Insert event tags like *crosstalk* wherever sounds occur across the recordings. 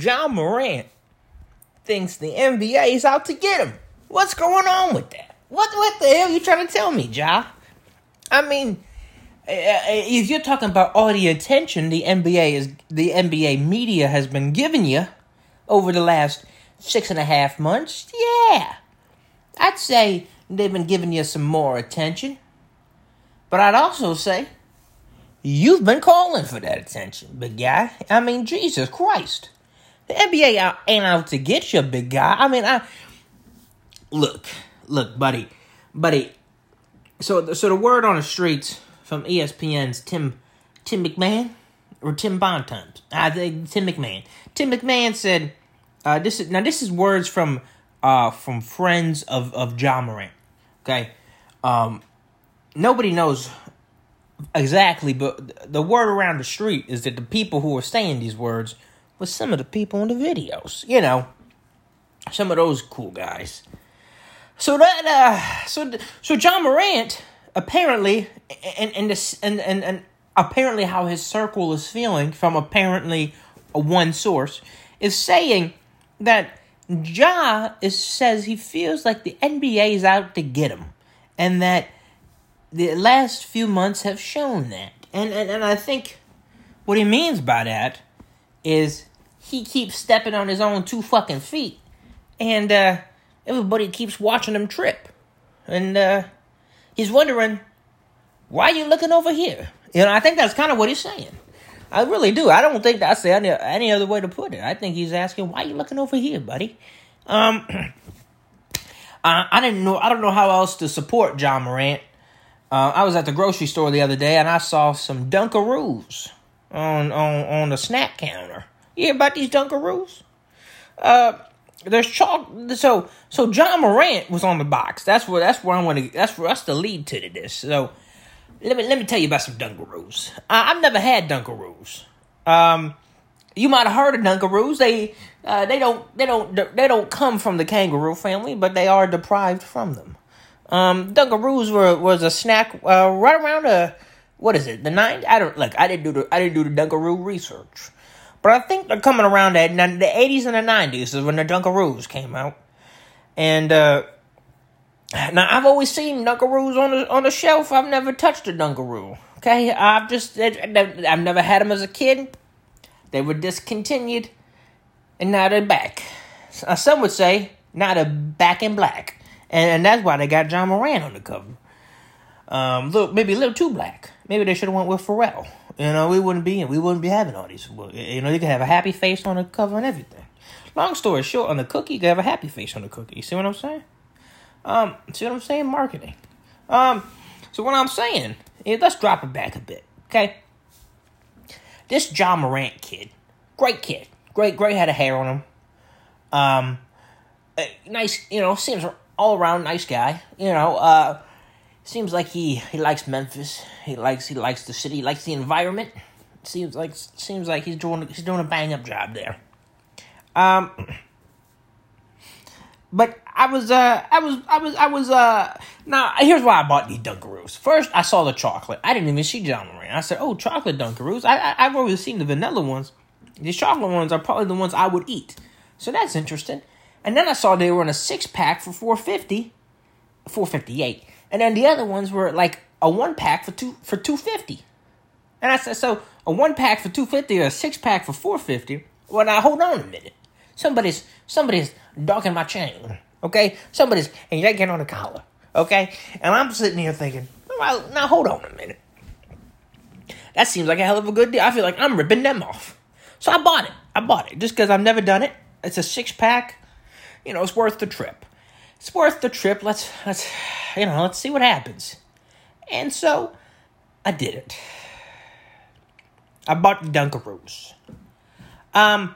Ja Morant thinks the NBA is out to get him. What's going on with that? What what the hell are you trying to tell me, Ja? I mean, uh, if you're talking about all the attention the NBA is the NBA media has been giving you over the last six and a half months, yeah, I'd say they've been giving you some more attention. But I'd also say you've been calling for that attention, big guy. I mean, Jesus Christ. The NBA ain't out to get you, big guy. I mean, I look, look, buddy, buddy. So, so the word on the streets from ESPN's Tim Tim McMahon or Tim Bontemps. I think Tim McMahon. Tim McMahon said, uh, "This is now this is words from uh, from friends of of Ja Morant." Okay, um, nobody knows exactly, but the word around the street is that the people who are saying these words was some of the people in the videos. You know, some of those cool guys. So that uh, so so Ja Morant apparently, and and this and, and and apparently how his circle is feeling from apparently one source is saying that Ja is says he feels like the NBA is out to get him, and that the last few months have shown that. And and, and I think what he means by that is he keeps stepping on his own two fucking feet, and uh, everybody keeps watching him trip, and uh, he's wondering why you looking over here. You know, I think that's kind of what he's saying. I really do. I don't think that's any any other way to put it. I think he's asking, "Why you looking over here, buddy?" Um, *clears throat* I, I didn't know. I don't know how else to support Ja Morant. Uh, I was at the grocery store the other day and I saw some Dunkaroos on on on the snack counter. You hear about these Dunkaroos? Uh, there's chalk. So so Ja Morant was on the box. That's where that's where I want to. That's for us to lead to this. So let me let me tell you about some Dunkaroos. I, I've never had Dunkaroos. Um, you might have heard of Dunkaroos. They uh, they don't they don't they don't come from the kangaroo family, but they are deprived from them. Um, Dunkaroos were was a snack uh, right around the what is it the nine? I don't like I didn't do the I didn't do the Dunkaroo research, but I think they're coming around at the eighties and the nineties is when the Dunkaroos came out, and uh, now I've always seen Dunkaroos on the on the shelf. I've never touched a Dunkaroo. Okay, I've just I've never had them as a kid. They were discontinued, and now they're back. Some would say now they're back in black, and, and that's why they got Ja Morant on the cover. Um, little, maybe a little too black. Maybe they should have went with Pharrell. You know, we wouldn't be we wouldn't be having all these. You know, you could have a happy face on the cover and everything. Long story short, on the cookie, you could have a happy face on the cookie. You see what I'm saying? Um, see what I'm saying? Marketing. Um, so what I'm saying let's drop it back a bit, okay? This Ja Morant kid, great kid, great, great had a hair on him. Um, nice, you know, seems all around nice guy. You know, uh, seems like he he likes Memphis. He likes he likes the city. He likes the environment. Seems like seems like he's doing he's doing a bang up job there. Um, but I was, uh, I was, I was, I was, uh, now here's why I bought these Dunkaroos. First, I saw the chocolate. I didn't even see Ja Morant. I said, oh, chocolate Dunkaroos. I, I, I've always seen the vanilla ones. These chocolate ones are probably the ones I would eat. So that's interesting. And then I saw they were in a six pack for 450, 458. And then the other ones were like a one pack for two, for 250. And I said, so a one pack for 250 or a six pack for 450. Well, now hold on a minute. Somebody's, somebody's docking my chain. Okay? Somebody's yanking on the collar. Okay? And I'm sitting here thinking, well, now hold on a minute. That seems like a hell of a good deal. I feel like I'm ripping them off. So I bought it. I bought it just because I've never done it. It's a six pack. You know, it's worth the trip. It's worth the trip. Let's let's you know, let's see what happens. And so I did it. I bought the Dunkaroos. Um,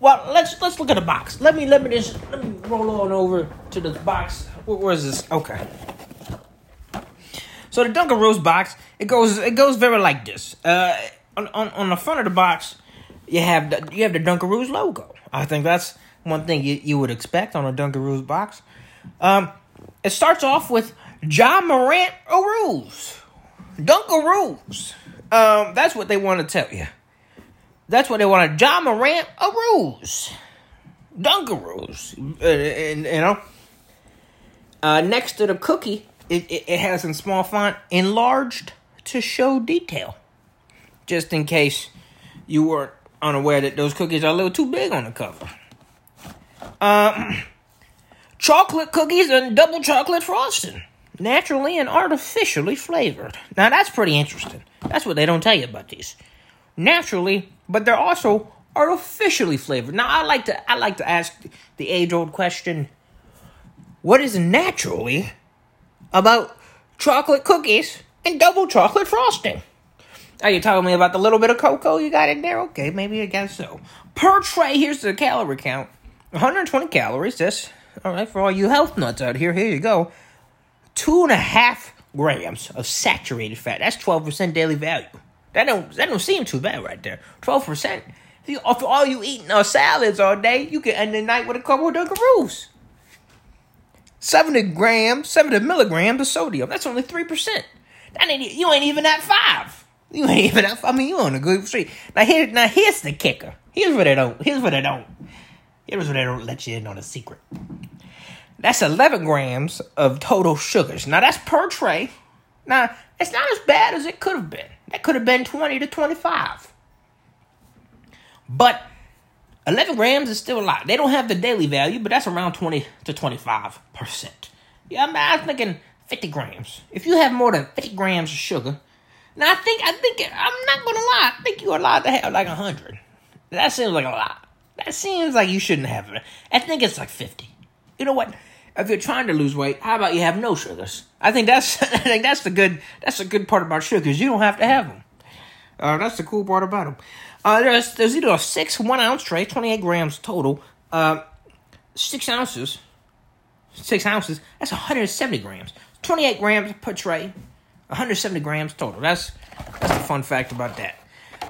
well, let's let's look at the box. Let me let me just let me roll on over to the box. Where, where is this? Okay. So the Dunkaroos box, it goes it goes very like this. Uh, on, on on the front of the box, you have the you have the Dunkaroos logo. I think that's one thing you, you would expect on a Dunkaroos box. Um, it starts off with Ja Morant Aroos. Dunkaroos. Um, that's what they want to tell you. That's what they wanted. Ja Morant ruse. Dunkaroos. Uh, and, you know, uh, next to the cookie, it, it, it has in small font, enlarged to show detail. Just in case you weren't unaware that those cookies are a little too big on the cover. Um, chocolate cookies and double chocolate frosting. Naturally and artificially flavored. Now that's pretty interesting. That's what they don't tell you about these. Naturally, but they're also artificially flavored. Now I like to I like to ask the age old question: What is naturally about chocolate cookies and double chocolate frosting? Are you telling me about the little bit of cocoa you got in there? Okay, maybe I guess so. Per tray, here's the calorie count: 120 calories. This all right for all you health nuts out here. Here you go. Two and a half grams of saturated fat. That's 12% daily value. That don't that don't seem too bad right there. 12%. If you, for all you eating are salads all day, you can end the night with a couple of Dunkaroos. 70 grams, 70 milligrams of sodium. That's only 3%. That ain't, you ain't even at five. You ain't even at I mean, you on a good street. Now here, now here's the kicker. Here's what I don't, here's what I don't, here's what they don't let you in on a secret. That's 11 grams of total sugars. Now that's per tray. Now, it's not as bad as it could have been. That could have been 20 to 25. But 11 grams is still a lot. They don't have the daily value, but that's around 20 to 25%. Yeah, I, mean, I was thinking 50 grams. If you have more than 50 grams of sugar, now I think, I think, I'm not gonna lie, I think you're allowed to have like 100. That seems like a lot. That seems like you shouldn't have it. I think it's like 50. You know what? If you're trying to lose weight, how about you have no sugars? I think that's *laughs* I think that's the good that's the good part about sugars. You don't have to have them. Uh, that's the cool part about them. Uh, there's there's either a six one ounce tray, twenty eight grams total. Uh, six ounces, six ounces. That's 170 grams. 28 grams per tray. 170 grams total. That's that's the fun fact about that.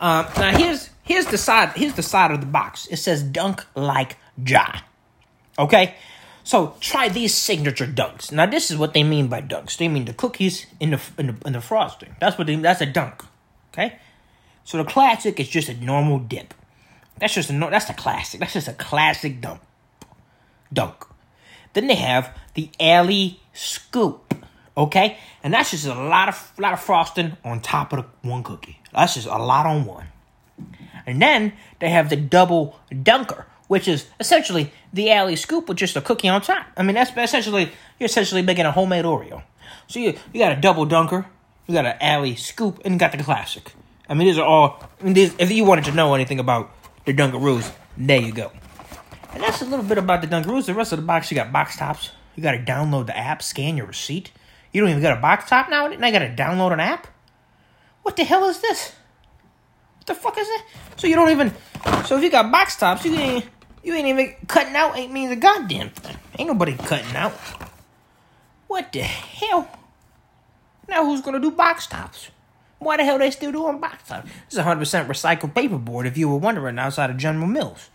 Uh, now here's here's the side here's the side of the box. It says dunk like Ja. Okay. So try these signature dunks. Now this is what they mean by dunks. They mean the cookies in the in the, in the frosting. That's what they that's a dunk. Okay. So the classic is just a normal dip. That's just a no. That's a classic. That's just a classic dunk. Dunk. Then they have the alley scoop. Okay, and that's just a lot of lot of frosting on top of the one cookie. That's just a lot on one. And then they have the double dunker, which is essentially the alley scoop with just a cookie on top. I mean, that's essentially you're essentially making a homemade Oreo. So you you got a double dunker, you got an alley scoop, and you got the classic. I mean, these are all. I mean, these, if you wanted to know anything about the Dunkaroos, there you go. And that's a little bit about the Dunkaroos. The rest of the box, you got box tops. You got to download the app, scan your receipt. You don't even got a box top now. and I got to download an app. What the hell is this? What the fuck is it? So you don't even. So if you got box tops, you ain't you ain't even cutting out. Ain't means a goddamn thing. Ain't nobody cutting out. What the hell? Now who's gonna do box tops? Why the hell they still doing box tops? This is 100% recycled paperboard. If you were wondering, outside of General Mills.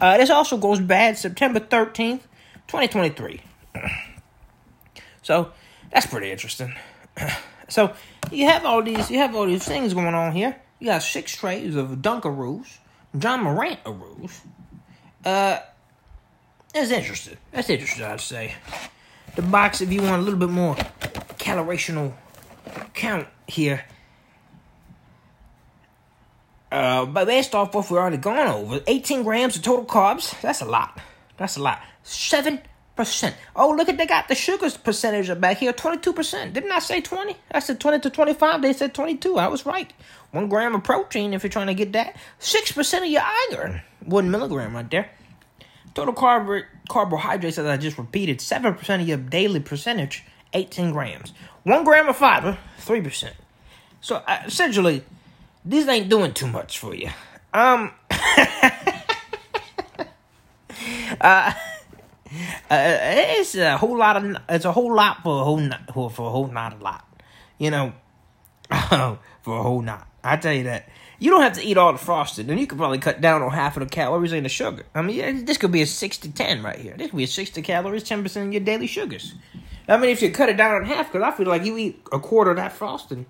Uh, this also goes bad September 13th, 2023. *clears throat* so that's pretty interesting. *clears throat* so you have all these you have all these things going on here. You got six trays of Dunkaroos, Ja Morant Aroos. Uh, that's interesting. That's interesting, I'd say. The box, if you want a little bit more calorational count here. Uh, but based off what we've already gone over, 18 grams of total carbs. That's a lot. That's a lot. Seven percent. Oh, look at they got the sugars percentage back here, 22%. Didn't I say 20? I said 20 to 25. They said 22. I was right. One gram of protein if you're trying to get that. 6% of your iron. One milligram right there. Total carb- carbohydrates, as I just repeated, 7% of your daily percentage, 18 grams. One gram of fiber, 3%. So uh, essentially, these ain't doing too much for you. Um, *laughs* uh, uh, it's a whole lot of it's a whole lot for a whole not, for, a whole not a lot, you know, *laughs* for a whole not. I tell you that you don't have to eat all the frosting, and you could probably cut down on half of the calories and the sugar. I mean, this could be a six to ten right here. This could be a sixty calories, ten percent of your daily sugars. I mean, if you cut it down in half, because I feel like you eat a quarter of that frosting,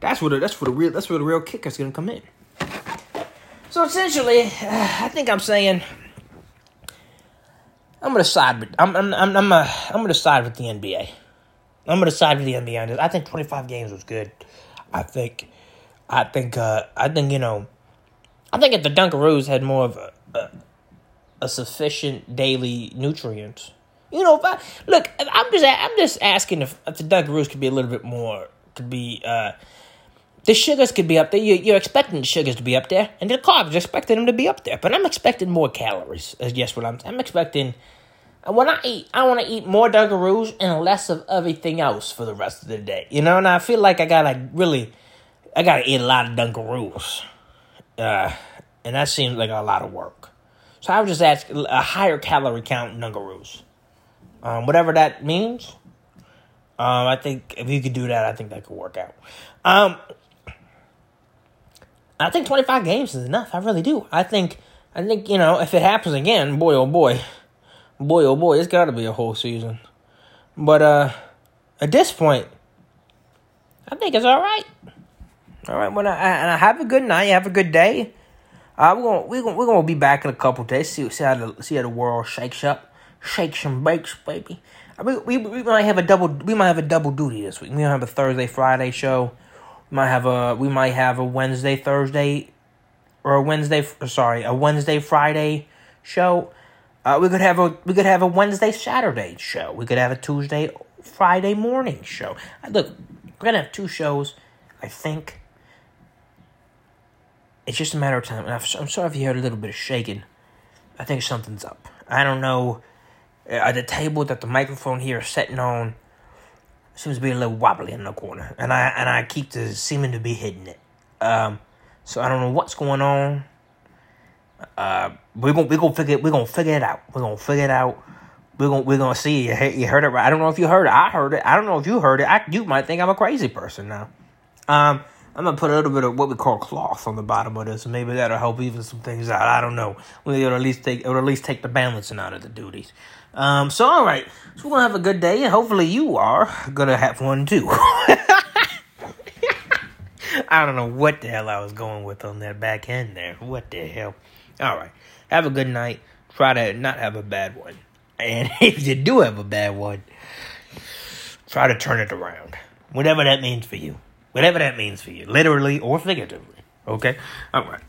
that's where the, that's where the real that's where the real kick is gonna come in. So essentially, *sighs* I think I'm saying I'm gonna side with I'm I'm I'm I'm, uh, I'm gonna side with the NBA. I'm gonna side with the NBA on this. I think 25 games was good. I think I think uh I think you know I think if the Dunkaroos had more of a, a, a sufficient daily nutrients. You know, if I, look, I'm just I'm just asking if, if the Dunkaroos could be a little bit more could be uh the sugars could be up there. You, you're expecting the sugars to be up there, and the carbs you're expecting them to be up there. But I'm expecting more calories. Is just what I'm. I'm expecting. When I eat, I want to eat more Dunkaroos and less of everything else for the rest of the day. You know, and I feel like I gotta really, I gotta eat a lot of Dunkaroos, uh, and that seems like a lot of work. So I would just ask a higher calorie count Dunkaroos, um, whatever that means. Um, I think if you could do that, I think that could work out. Um, I think 25 games is enough. I really do. I think, I think, you know, if it happens again, boy, oh boy, boy, oh boy, it's got to be a whole season. But, uh, at this point, I think it's all right. All right, when I, and I have a good night, have a good day. Uh, we're gonna we're gonna we're gonna be back in a couple days. See see how the see how the world shakes up, shakes and bakes, baby. I mean, we we might have a double we might have a double duty this week. We might have a Thursday Friday show might have a we might have a Wednesday Thursday or a Wednesday sorry a Wednesday Friday show. Uh, we could have a we could have a Wednesday Saturday show. We could have a Tuesday Friday morning show. Uh, look, we're gonna have two shows. I think it's just a matter of time. I'm sorry if you heard a little bit of shaking. I think something's up. I don't know. Uh, the table that the microphone here is sitting on, seems to be a little wobbly in the corner, and I and I keep to seeming to be hitting it. Um, so I don't know what's going on. Uh, we're gonna we're gonna figure we're gonna figure it out. We're gonna figure it out. We're gonna we're gonna see. You, you heard it right. I don't know if you heard it. I heard it. I don't know if you heard it. I, you might think I'm a crazy person now. Um, I'm gonna put a little bit of what we call cloth on the bottom of this. Maybe that'll help even some things out. I don't know. Well, at least take it'll at least take the balancing out of the duties. Um, so all right, so we're gonna have a good day, and hopefully you are gonna have one too. *laughs* I don't know what the hell I was going with on that back end there. What the hell? All right, have a good night. Try to not have a bad one, and *laughs* if you do have a bad one, try to turn it around. Whatever that means for you. Whatever that means for you, literally or figuratively. Okay? All right.